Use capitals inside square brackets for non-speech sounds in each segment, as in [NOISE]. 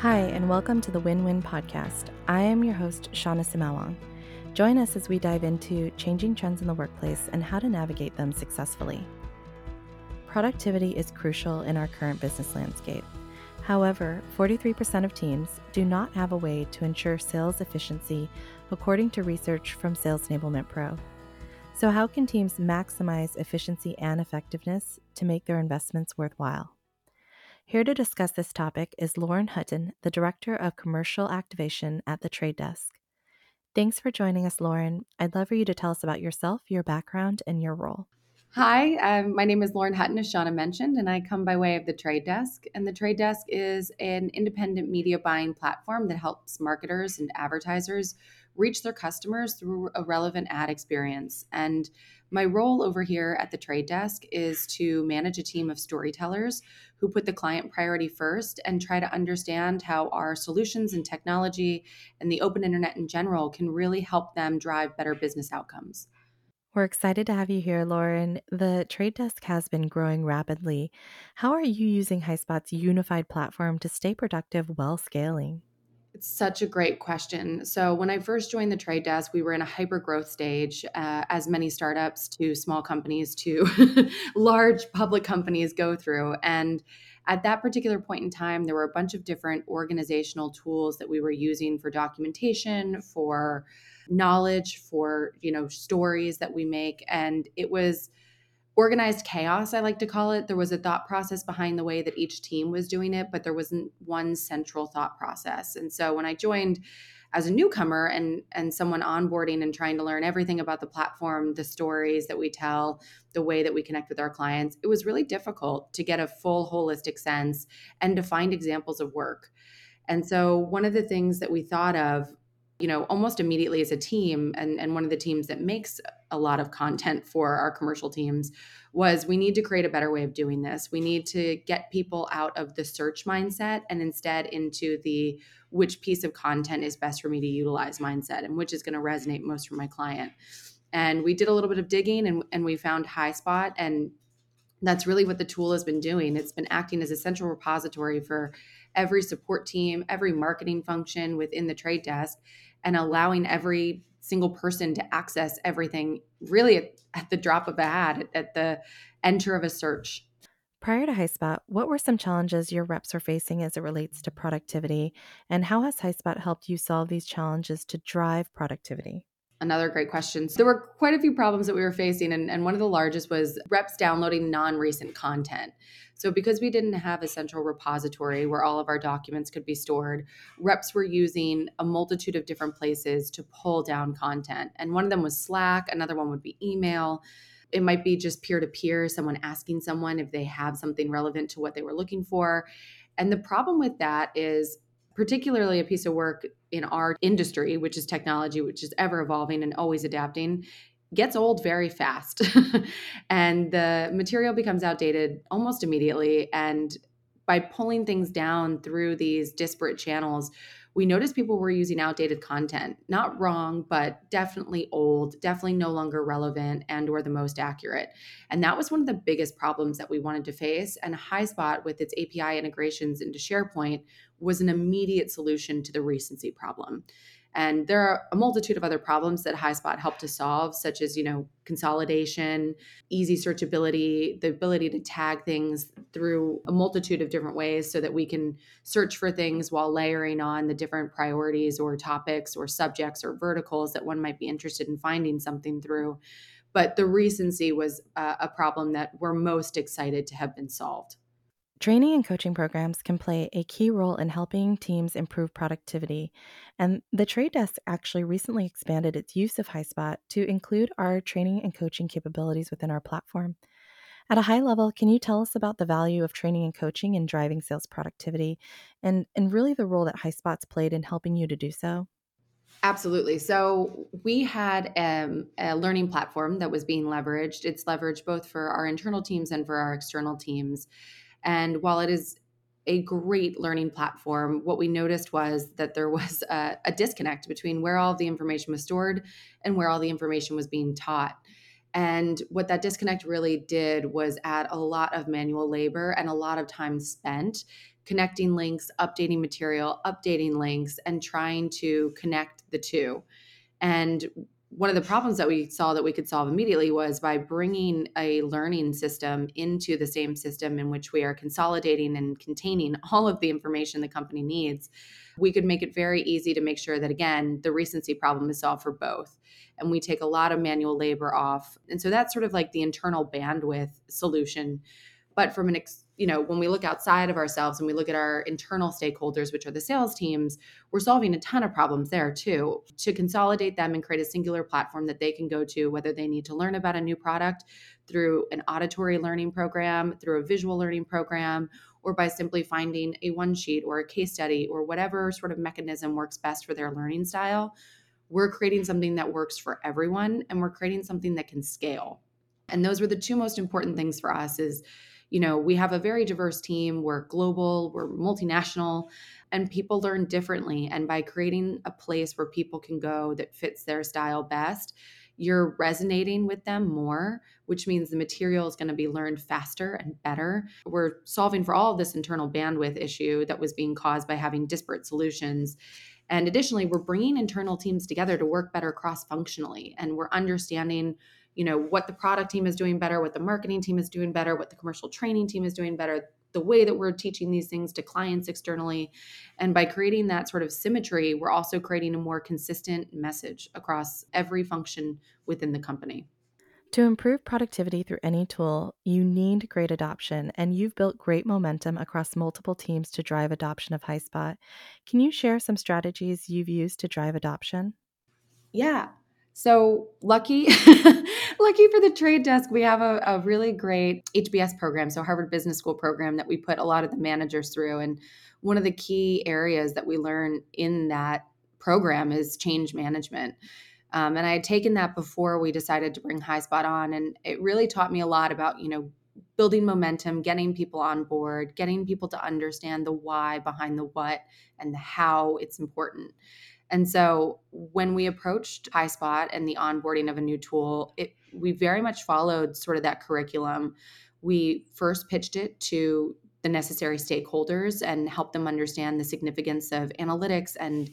Hi, and welcome to the Win Win Podcast. I am your host, Shauna Sumaoang. Join us as we dive into changing trends in the workplace and how to navigate them successfully. Productivity is crucial in our current business landscape. However, 43% of teams do not have a way to ensure sales efficiency, according to research from Sales Enablement Pro. So, how can teams maximize efficiency and effectiveness to make their investments worthwhile? Here to discuss this topic is Lauren Hutton, the Director of Commercial Activation at the Trade Desk. Thanks for joining us, Lauren. I'd love for you to tell us about yourself, your background, and your role. Hi, um, my name is Lauren Hutton, as Shauna mentioned, and I come by way of the Trade Desk. And the Trade Desk is an independent media buying platform that helps marketers and advertisers reach their customers through a relevant ad experience. And my role over here at the trade desk is to manage a team of storytellers who put the client priority first and try to understand how our solutions and technology and the open internet in general can really help them drive better business outcomes. We're excited to have you here, Lauren. The trade desk has been growing rapidly. How are you using HighSpot's unified platform to stay productive while scaling? It's such a great question. So, when I first joined the trade desk, we were in a hyper growth stage, uh, as many startups to small companies to [LAUGHS] large public companies go through. And at that particular point in time, there were a bunch of different organizational tools that we were using for documentation, for knowledge, for you know stories that we make, and it was organized chaos, I like to call it. There was a thought process behind the way that each team was doing it, but there wasn't one central thought process. And so when I joined as a newcomer and and someone onboarding and trying to learn everything about the platform, the stories that we tell, the way that we connect with our clients, it was really difficult to get a full holistic sense and to find examples of work. And so one of the things that we thought of you know almost immediately as a team and, and one of the teams that makes a lot of content for our commercial teams was we need to create a better way of doing this. We need to get people out of the search mindset and instead into the which piece of content is best for me to utilize mindset and which is going to resonate most for my client. And we did a little bit of digging and, and we found HighSpot and that's really what the tool has been doing it's been acting as a central repository for every support team every marketing function within the trade desk and allowing every single person to access everything really at, at the drop of a hat, at, at the enter of a search. Prior to HighSpot, what were some challenges your reps were facing as it relates to productivity? And how has HighSpot helped you solve these challenges to drive productivity? Another great question. So there were quite a few problems that we were facing, and, and one of the largest was reps downloading non recent content. So, because we didn't have a central repository where all of our documents could be stored, reps were using a multitude of different places to pull down content. And one of them was Slack, another one would be email. It might be just peer to peer, someone asking someone if they have something relevant to what they were looking for. And the problem with that is, particularly a piece of work in our industry, which is technology, which is ever evolving and always adapting, gets old very fast. [LAUGHS] And the material becomes outdated almost immediately. And by pulling things down through these disparate channels we noticed people were using outdated content. Not wrong but definitely old definitely no longer relevant and or the most accurate. And that was one of the biggest problems that we wanted to face. And highspot with its api integrations into sharepoint was an immediate solution to the recency problem and there are a multitude of other problems that HighSpot helped to solve, such as, you know, consolidation, easy searchability, the ability to tag things through a multitude of different ways so that we can search for things while layering on the different priorities or topics or subjects or verticals that one might be interested in finding something through. But the recency was uh, a problem that we're most excited to have been solved. Training and coaching programs can play a key role in helping teams improve productivity. And the Trade Desk actually recently expanded its use of HighSpot to include our training and coaching capabilities within our platform. At a high level, can you tell us about the value of training and coaching in driving sales productivity and, and really the role that HighSpot's played in helping you to do so? Absolutely. So we had um, a learning platform that was being leveraged. It's leveraged both for our internal teams and for our external teams. And while it is a great learning platform, what we noticed was that there was a, a, disconnect between where all the information was stored and where all the information was being taught. And what that disconnect really did was add a lot of manual labor and a lot of time spent connecting links, updating material, updating links, and trying to connect the two. And one of the problems that we saw that we could solve immediately was by bringing a learning system into the same system in which we are consolidating and containing [LAUGHS] all of the information the company needs we could make it very easy to make sure that again the recency problem is solved for both. And we take a lot of manual labor off. And so that's sort of like the internal bandwidth solution. But from an ex, you know when we look outside of ourselves and we look at our internal stakeholders which are the sales teams we're solving a ton of problems there too. To consolidate them and create a singular platform that they can go to whether they need to learn about a new product through an auditory learning program through a visual learning program or by simply finding a one sheet or a case study or whatever sort of mechanism works best for their learning style we're creating something that works for everyone and we're creating something that can scale. And those were the two most important things for us is you know, we have a very diverse team. We're global, we're multinational, and people learn differently. And by creating a place where people can go that fits their style best, you're resonating with them more, which means the material is going to be learned faster and better. We're solving for all of this internal bandwidth issue that was being caused by having disparate solutions. And additionally, we're bringing internal teams together to work better cross functionally. And we're understanding you know what the product team is doing better what the marketing team is doing better what the commercial training team is doing better the way that we're teaching these things to clients externally and by creating that sort of symmetry we're also creating a more consistent message across every function within the company to improve productivity through any tool, you need great adoption, and you've built great momentum across multiple teams to drive adoption of HighSpot. Can you share some strategies you've used to drive adoption? Yeah. So lucky, [LAUGHS] lucky for the trade desk, we have a, a, really great HBS program, so Harvard Business School program that we put a lot of the managers through. And one of the key areas that we learn in that program is change management. Um, and I had taken that before we decided to bring HighSpot on, and it really taught me a lot about you know building momentum, getting people on board, getting people to understand the why behind the what and the how it's important. And so when we approached HighSpot and the onboarding of a new tool, it, we very much followed sort of that curriculum. We first pitched it to the necessary stakeholders and helped them understand the significance of analytics and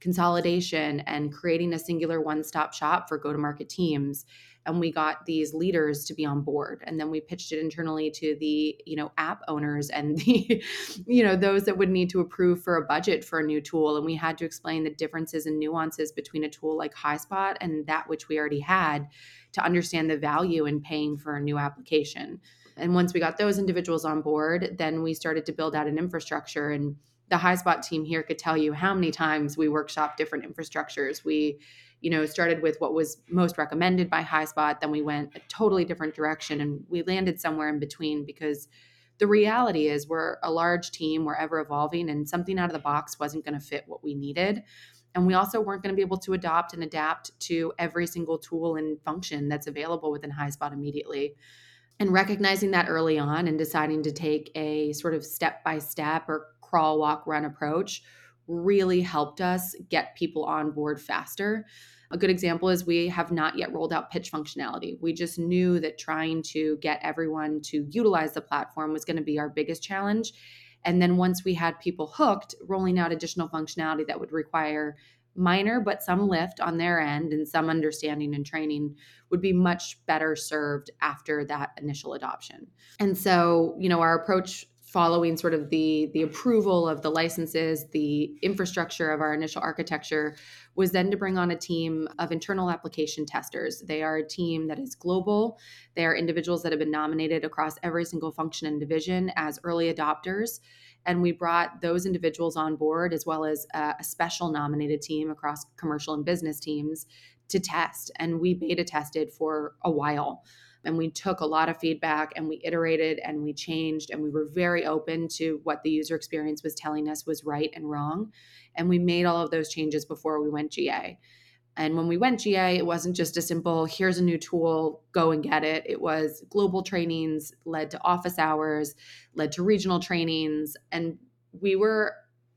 consolidation and creating a singular one-stop shop for go-to-market teams. And we got these leaders to be on board. And then we pitched it internally to the you know app owners and [LAUGHS] the you know those that would need to approve for a budget for a new tool. And we had to explain the differences and nuances between a tool like highspot and that which we already had to understand the value in paying for a new application. And once we got those individuals on board then we started to build out an infrastructure and the highspot team here could tell you how many times we workshop different infrastructures we you know, started with what was most recommended by HighSpot, then we went a totally different direction and we landed somewhere in between because the reality is we're a large team, we're ever evolving, and something out of the box wasn't going to fit what we needed. And we also weren't going to be able to adopt and adapt to every single tool and function that's available within HighSpot immediately. And recognizing that early on and deciding to take a sort of step by step or crawl, walk, run approach really helped us get people on board faster. A good example is we have not yet rolled out pitch functionality. We just knew that trying to get everyone to utilize the platform was going to be our biggest challenge. And then once we had people hooked, rolling out additional functionality that would require minor but some lift on their end and some understanding and training would be much better served after that initial adoption. And so, you know, our approach following sort of the the approval of the licenses the infrastructure of our initial architecture was then to bring on a team of internal application testers. They are a team that is global. They are individuals that have been nominated across every single function and division as early adopters. And we brought those individuals on board as well as a, a special nominated team across commercial and business teams to test. And we beta tested for a while and we took a lot of feedback and we iterated and we changed and we were very open to what the user experience was telling us was right and wrong and we made all of those changes before we went GA. And when we went GA, it wasn't just a simple, here's a new tool, go and get it. It was global trainings, led to office hours, led to regional trainings. And we were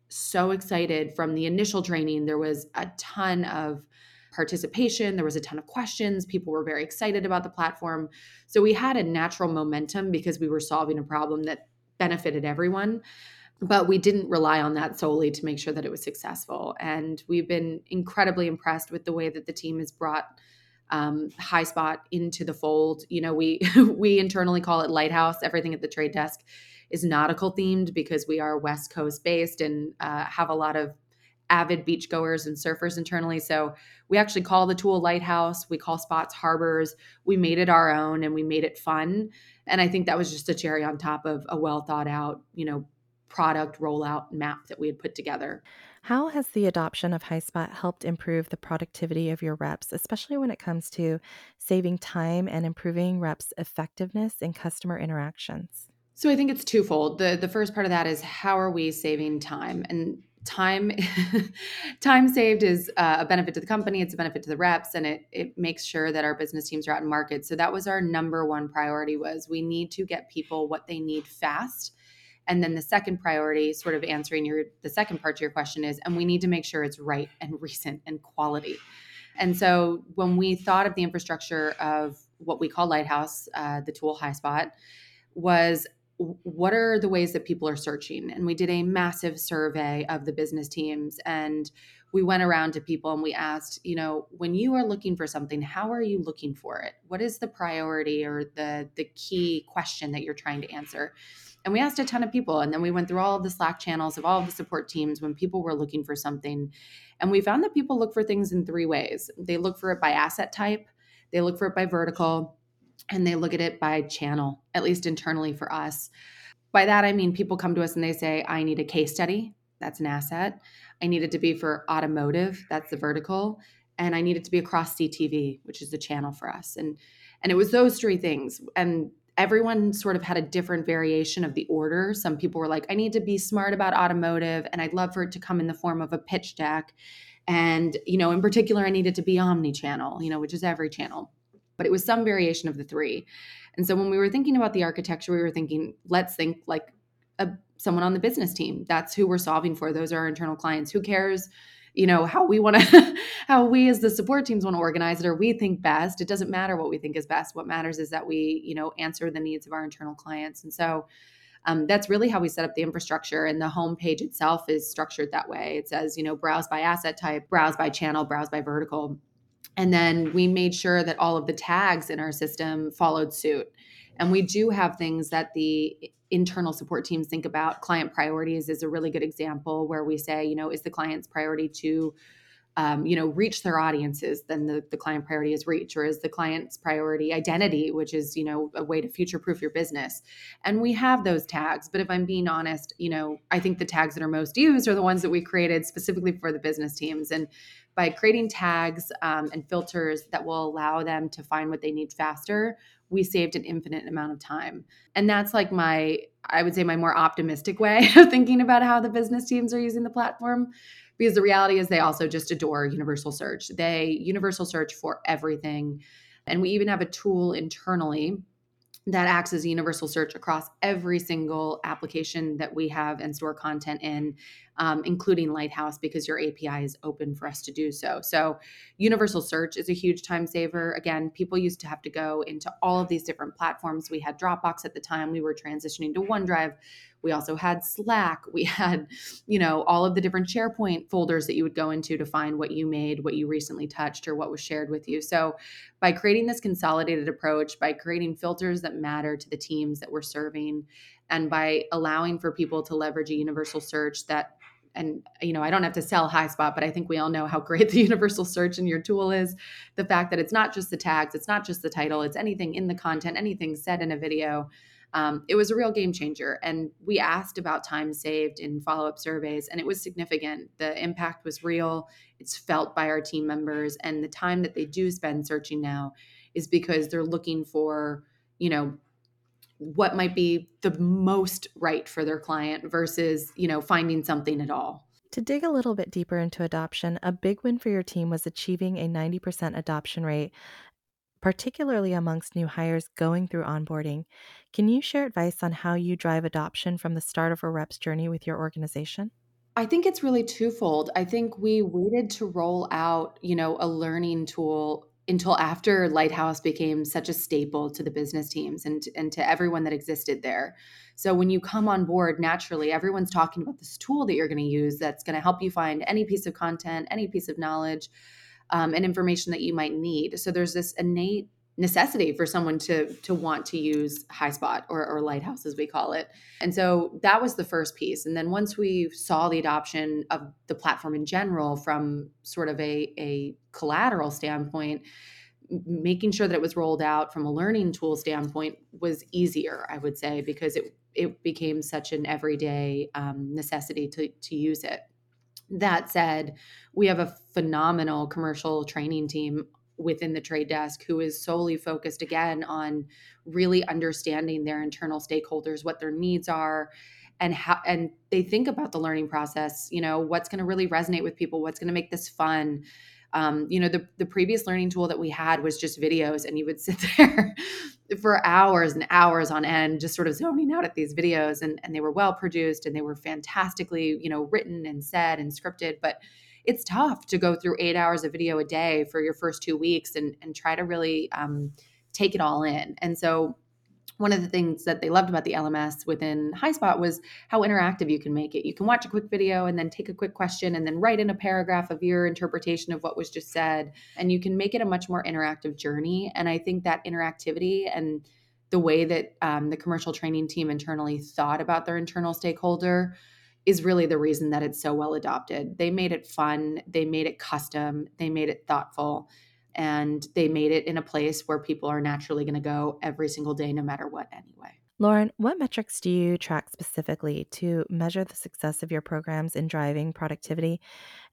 so excited from the initial training. There was a ton of participation. There was a ton of questions. People were very excited about the platform. So we had a natural momentum because we were solving a problem that benefited everyone. But we didn't rely on that solely to make sure that it was successful. And we've been incredibly impressed with the way that the team has brought um, Highspot into the fold. You know, we [LAUGHS] we internally call it Lighthouse. Everything at the trade desk is nautical themed because we are West Coast based and uh, have a lot of avid beachgoers and surfers internally. So we actually call the tool Lighthouse. We call spots harbors. We made it our own and we made it fun. And I think that was just a cherry on top of a well thought out, you know, product rollout map that we had put together. How has the adoption of Highspot helped improve the productivity of your reps, especially when it comes to saving time and improving reps' effectiveness in customer interactions? So I think it's twofold. The the first part of that is how are we saving time? And time [LAUGHS] time saved is uh, a benefit to the company it's a benefit to the reps and it it makes sure that our business teams are out in market. So that was our number one priority was we need to get people what they need fast. And then the second priority sort of answering your the second part to your question is and we need to make sure it's right and [LAUGHS] recent and quality. And so when we thought of the infrastructure of what we call lighthouse uh, the tool high spot was what are the ways that people are searching? And we did a massive survey of the business teams and we went around to people and we asked you know when you are looking for something how are you looking for it? What is the priority or the the key question that you're trying to answer? And we asked a ton of people and then we went through all of the slack channels of all of the support teams when people were looking for something and we found that people look for things in three ways. They look for it by asset type they look for it by vertical and they look at it by channel, at least internally for us. By that, I mean people come to us and they say, I need a case study. That's an asset. I need it to be for automotive. That's the vertical. And I need it to be across CTV, which is the channel for us. And and it was those three things. And everyone sort of had a different variation of the order. Some people were like, I need to be smart about automotive and I'd love for it to come in the form of a pitch deck. And, you know, in particular, I needed to be omni channel, you know, which is every channel but it was some variation of the three. And so when we were thinking about the architecture, we were thinking, let's think like a, someone on the business team. That's who we're solving for. Those are our internal clients. Who cares? you know how we want to [LAUGHS] how we as the support teams want to organize it or we think best it doesn't matter what we think is best what matters is that we you know answer the needs of our internal clients and so um, that's really how we set up the infrastructure and the homepage itself is structured that way it says you know browse by asset type browse by channel browse by vertical and then we made sure that all of the tags in our system followed suit. And we do have things that the internal support teams think about. Client priorities is a really good example where we say, you know, is the client's priority to um, you know, reach their audiences, then the, the client priority is reach, or is the client's priority identity, which is, you know, a way to future proof your business. And we have those tags. But if I'm being honest, you know, I think the tags that are most used are the ones that we created specifically for the business teams. And by creating tags um, and filters that will allow them to find what they need faster, we saved an infinite amount of time. And that's like my, I would say, my more optimistic way [LAUGHS] of thinking about how the business teams are using the platform because the reality is they also just adore universal search. They universal search for everything. And we even have a tool internally that acts as a universal search across every single application that we have and store content in, um, including Lighthouse, because your API is open for us to do so. So, universal search is a huge time saver. Again, people used to have to go into all of these different platforms. We had Dropbox at the time, we were transitioning to OneDrive. We also had Slack. We had, you know, all of the different SharePoint folders that you would go into to find what you made, what you recently touched, or what was shared with you. So, by creating this consolidated approach, by creating filters that matter to the teams that we're serving, and by allowing for people to leverage a universal search that and you know i don't have to sell highspot but i think we all know how [LAUGHS] great the universal search in your tool is the fact that it's not just the tags it's not just the title it's anything in the content anything said in a video um, it was a real game changer. And we asked about time saved in follow up surveys, and it was significant. The impact was real, it's felt by our team members. And the time that they do spend searching now is because they're looking for, you know, what might be the most right for their client versus, you know, finding something at all. To dig a little bit deeper into adoption, a big win for your team was achieving a 90% adoption rate particularly amongst new hires going through onboarding. Can you share advice on how you drive adoption from the start of a rep's journey with your organization? I think it's really twofold. I think we waited to roll out, you know, a learning tool until after Lighthouse became such a staple to the business teams and and to everyone that existed there. So when you come on board, naturally everyone's talking about this tool that you're going to use that's going to help you find any piece of content, any piece of knowledge, um, and information that you might need. So there's this innate necessity for someone to to want to use highspot or, or lighthouse as we call it. And so that was the first piece. And then once we saw the adoption of the platform in general from sort of a, a collateral standpoint making sure that it was rolled out from a learning tool standpoint was easier i would say because it it became such an everyday um, necessity to to use it. That said we have a phenomenal commercial training team within the trade desk who is solely focused again on really understanding their internal stakeholders what their needs are and how and they think about the learning process you know what's going to really resonate with people what's going to make this fun. Um, you know the, the previous learning tool that we had was just videos and you would [LAUGHS] sit there for hours and hours on end just sort of zoning out at these videos and, and they were well produced and they were fantastically you know written and said and scripted but it's tough to go through eight hours of video a day for your first two weeks and, and try to really um, take it all in. And so one of the things that they loved about the LMS within Highspot was how interactive you can make it. You can watch a quick video and then take a quick question and then write in a paragraph of your interpretation of what was just said. And you can make it a much more interactive journey. And I think that interactivity and the way that um, the commercial training team internally thought about their internal stakeholder is really the reason that it's so well adopted. They made it fun, they made it custom, they made it thoughtful, and they made it in a place where people are naturally going to go every single day, no matter what, anyway. Lauren, what metrics do you track specifically to measure the success of your programs in driving productivity?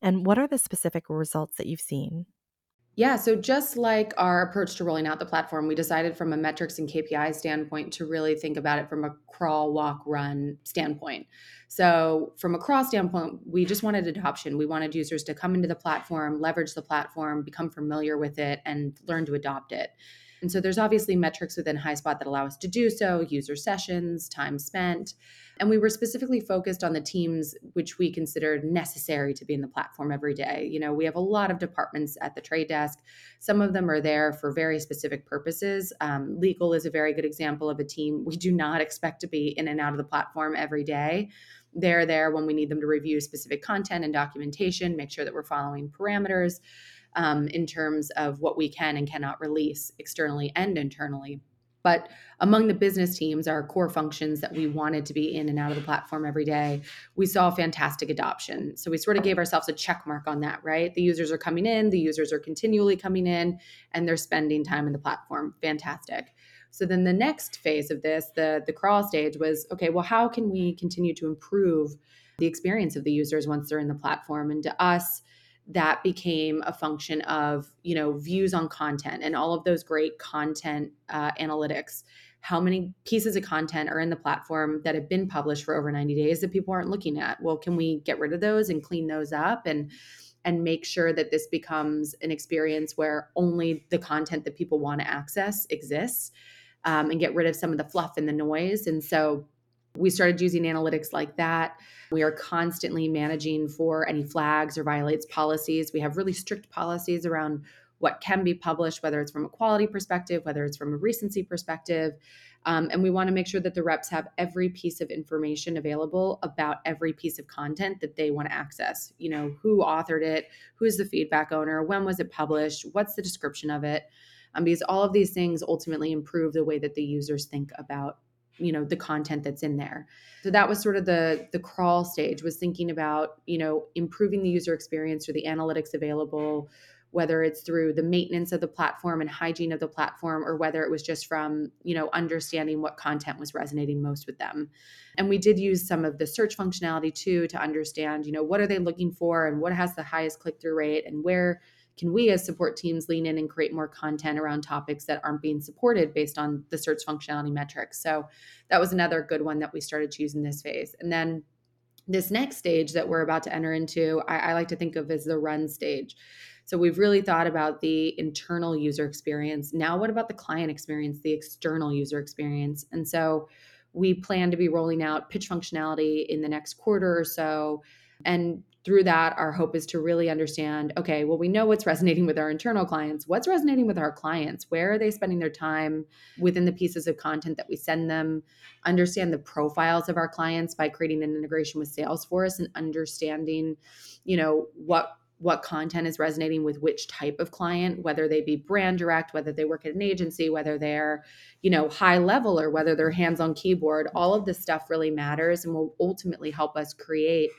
And what are the specific results that you've seen? Yeah, so just like our approach to rolling out the platform, we decided from a metrics and KPI standpoint to really think about it from a crawl, walk, run standpoint. So, from a crawl standpoint, we just wanted adoption. We wanted users to come into the platform, leverage the platform, become familiar with it, and learn to adopt it. And so there's obviously metrics within Highspot that allow us to do so, user sessions, time spent. And we were specifically focused on the teams which we considered necessary to be in the platform every day. You know, we have a lot of departments at the trade desk. Some of them are there for very specific purposes. Um, legal is a very good example of a team we do not expect to be in and out of the platform every day. They're there when we need them to review specific content and documentation, make sure that we're following parameters um, in terms of what we can and cannot release externally and internally. But among the business teams, our core functions that we wanted to be in and out of the platform every day, we saw fantastic adoption. So we sort of gave ourselves a check mark on that, right? The users are coming in, the users are continually coming in, and they're spending time in the platform. Fantastic. So then the next phase of this, the the crawl stage was okay, well how can we continue to improve the experience of the users once they're in the platform and to us that became a function of you know views on content and all of those great content uh, analytics. How many pieces of content are in the platform that have been published for over 90 days that people aren't looking at? Well can we get rid of those and clean those up and and make sure that this becomes an experience where only the content that people want to access exists um, and get rid of some of the fluff and the noise? And so we started using analytics like that. We are constantly managing for any flags or violates policies. We have really strict policies around what can be published, whether it's from a quality perspective, whether it's from a recency perspective. Um, and we want to make sure that the reps have every piece of information available about every piece of content that they want to access. You know, who authored it, who's the feedback owner, when was it published, what's the description of it. Um, because all of these things ultimately improve the way that the users think about you know the content that's in there. So that was sort of the the crawl stage was thinking about you know improving the user experience or the analytics available whether it's through the maintenance of the platform and hygiene of the platform or whether it was just from you know understanding what content was resonating most with them. And we did use some of the search functionality too to understand you know what are they looking for and what has the highest click through rate and where can we as support teams lean in and create more content around topics that aren't being supported based on the search functionality metrics? So that was another good one that we started to use in this phase. And then this next stage that we're about to enter into I, I like to think of as the run stage. So we've really thought about the internal user experience. Now what about the client experience the external user experience? And so we plan to be rolling out pitch functionality in the next quarter or so. And through that, our hope is to really understand okay, well, we know what's resonating with our internal clients. What's resonating with our clients? Where are they spending their time within the pieces of content that we send them? Understand the profiles of our clients by creating an integration with Salesforce and understanding, you know, what what content is resonating with which type of client whether they be brand direct whether they work at an agency whether they're you know high level or whether they're hands on keyboard all of this stuff really matters and will ultimately help us create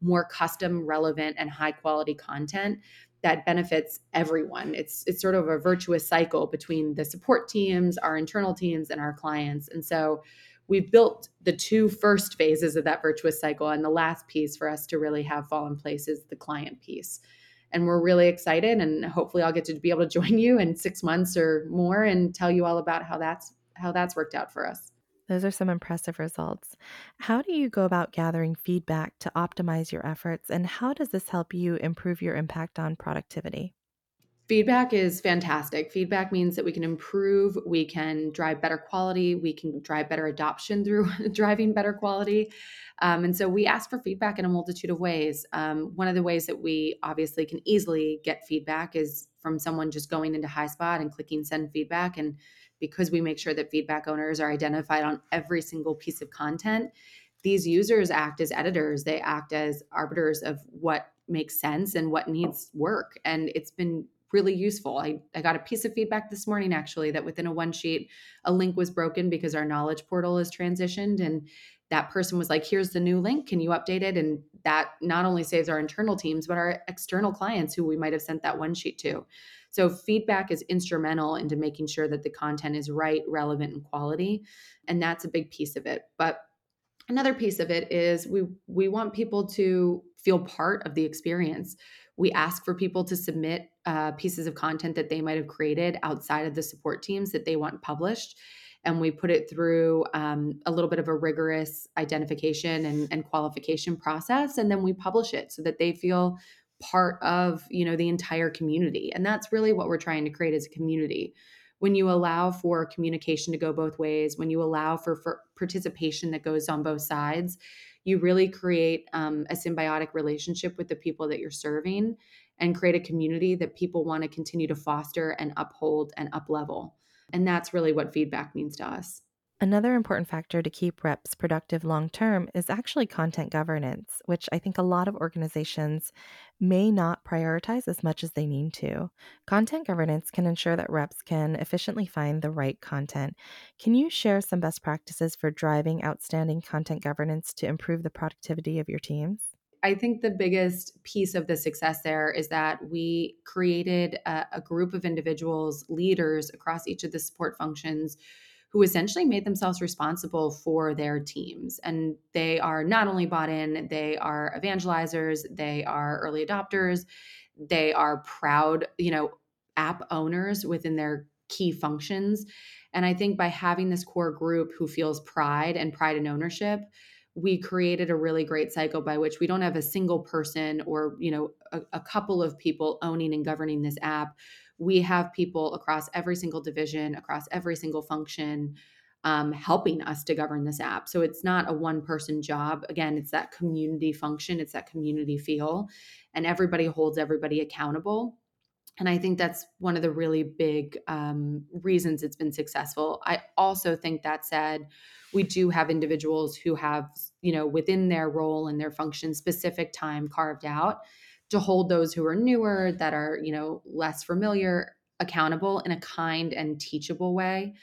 more custom, relevant, and high quality content that benefits everyone. It's it's sort of a virtuous cycle between the support teams, our internal teams, and our clients. And so we've built the two first phases of that virtuous cycle. And the last piece for us to really have fall in place is the client piece. And we're really excited. And hopefully I'll get to be able to [LAUGHS] join you in six months or more and tell you all about how that's how that's worked out for us. Those are some impressive results. How do you go about gathering feedback to optimize your efforts, and how does this help you improve your impact on productivity? Feedback is fantastic. Feedback means that we can improve, we can drive better quality, we can drive better adoption through [LAUGHS] driving better quality. Um, and so we ask for feedback in a multitude of ways. Um, one of the ways that we obviously can easily get feedback is from someone just going into HighSpot and clicking send feedback and because we make sure that feedback owners are identified on every single piece of content, these users act as editors, they act as arbiters of what makes sense and what needs work. And it's been really useful. I, I got a piece of feedback this morning actually that within a one sheet, a link was broken because our knowledge portal is transitioned. And that person was like, here's the new link. Can you update it? And that not only saves our internal teams, but our external clients who we might have sent that one sheet to. So feedback is instrumental into making sure that the content is right, relevant, and quality. And that's a big piece of it. But another piece of it is we we want people to feel part of the experience. We ask for people to submit uh, pieces of content that they might have created outside of the support teams that they want published and we put it through um, a little bit of a rigorous identification and, and, qualification process and then we publish it so that they feel part of you know the entire community and that's really what we're trying to create as a community. When you allow for communication to go both ways when you allow for, for participation that goes on both sides you really create um, a symbiotic relationship with the people that you're serving and create a community that people want to continue to foster and uphold and up level and that's really what feedback means to us Another important factor to keep reps productive long term is actually content governance, which I think a lot of organizations may not prioritize as much as they need to. Content governance can ensure that reps can efficiently find the right content. Can you share some best practices for driving outstanding content governance to improve the productivity of your teams? I think the biggest piece of the success there is that we created a, a group of individuals, leaders across each of the support functions who essentially made themselves responsible for their teams. And they are not only bought in, they are evangelizers, they are early adopters, they are proud, you know, app owners within their key functions. And I think by having this core group who feels pride and pride and ownership, we created a really great cycle by which we don't have a single person or you know a, a couple of people owning and governing this app we have people across every single division, across every single function, um, helping us to govern this app. So it's not a one person job. Again, it's that community function, it's that community feel, and everybody holds everybody accountable. And I think that's one of the really big um, reasons it's been successful. I also think that said, we do have individuals who have, you know, within their role and their function, specific time carved out to hold those who are newer that are you know less familiar accountable in a kind and teachable way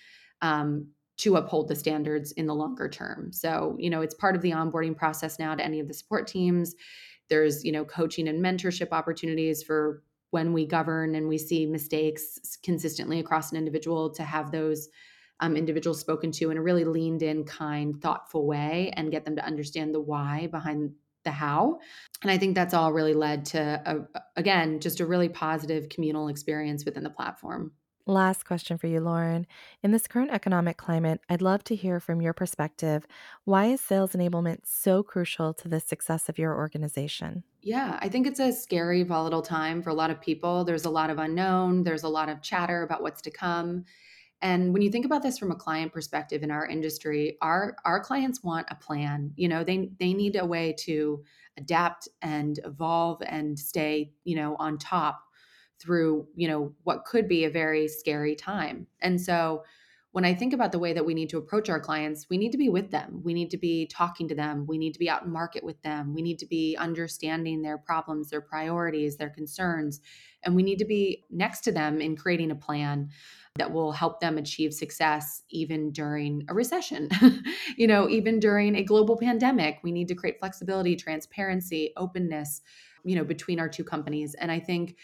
um, to uphold the standards in the longer term so you know it's part of the onboarding process now to any of the support teams there's you know coaching and mentorship opportunities for when we govern and we see mistakes consistently across an individual to have those um, individuals spoken to in a really leaned in kind thoughtful way and get them to understand the why behind the how. And I think that's all really led to, a, again, just a really positive communal experience within the platform. Last question for you, Lauren. In this current economic climate, I'd love to hear from your perspective why is sales enablement so crucial to the success of your organization? Yeah, I think it's a scary, volatile time for a lot of people. There's a lot of unknown, there's a lot of chatter about what's to come. And when you think about this from a client perspective in our industry, our our clients want a plan. You know, they they need a way to adapt and evolve and stay, you know, on top through, you know, what could be a very scary time. And so when I think about the way that we need to approach our clients, we need to be with them. We need to be talking to them. We need to be out in market with them. We need to be understanding their problems, their priorities, their concerns. And we need to be next to them in creating a plan that will help them achieve success even during a recession. [LAUGHS] you know, even during a global pandemic, we need to create flexibility, transparency, openness, you know, between our two companies. And I think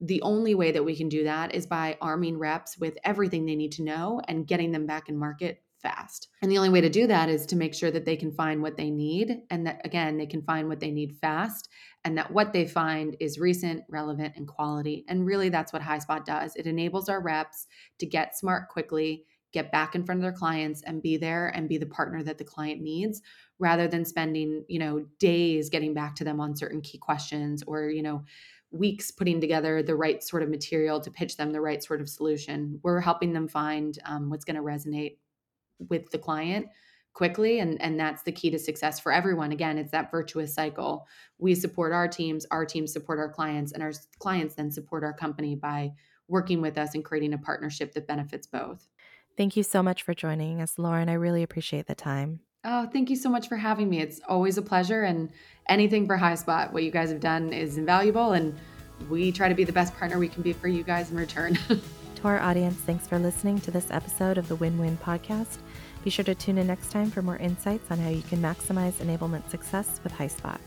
the only way that we can do that is by arming reps with everything they need to know and getting them back in market fast. And the only way to do that is to make sure that they can find what they need and that again they can find what they need fast and that what they find is recent, relevant and quality. And really that's what HighSpot does. It enables our reps to get smart quickly, get back in front of their clients and be there and be the partner that the client needs rather than spending, you know, days getting back to them on certain key questions or, you know, weeks putting together the right sort of material to pitch them the right sort of solution. We're helping them find um, what's going to resonate with the client quickly and and that's the key to success for everyone. Again it's that virtuous cycle. We support our teams our teams support our clients and our clients then support our company by working with us and creating a partnership that benefits both. Thank you so much for joining us lauren. I really appreciate the time Oh, thank you so much for having me. It's always a pleasure. And anything for HighSpot, what you guys have done is invaluable. And we try to be the best partner we can be for you guys in return. [LAUGHS] to our audience, thanks for listening to this episode of the Win Win Podcast. Be sure to tune in next time for more insights on how you can maximize enablement success with HighSpot.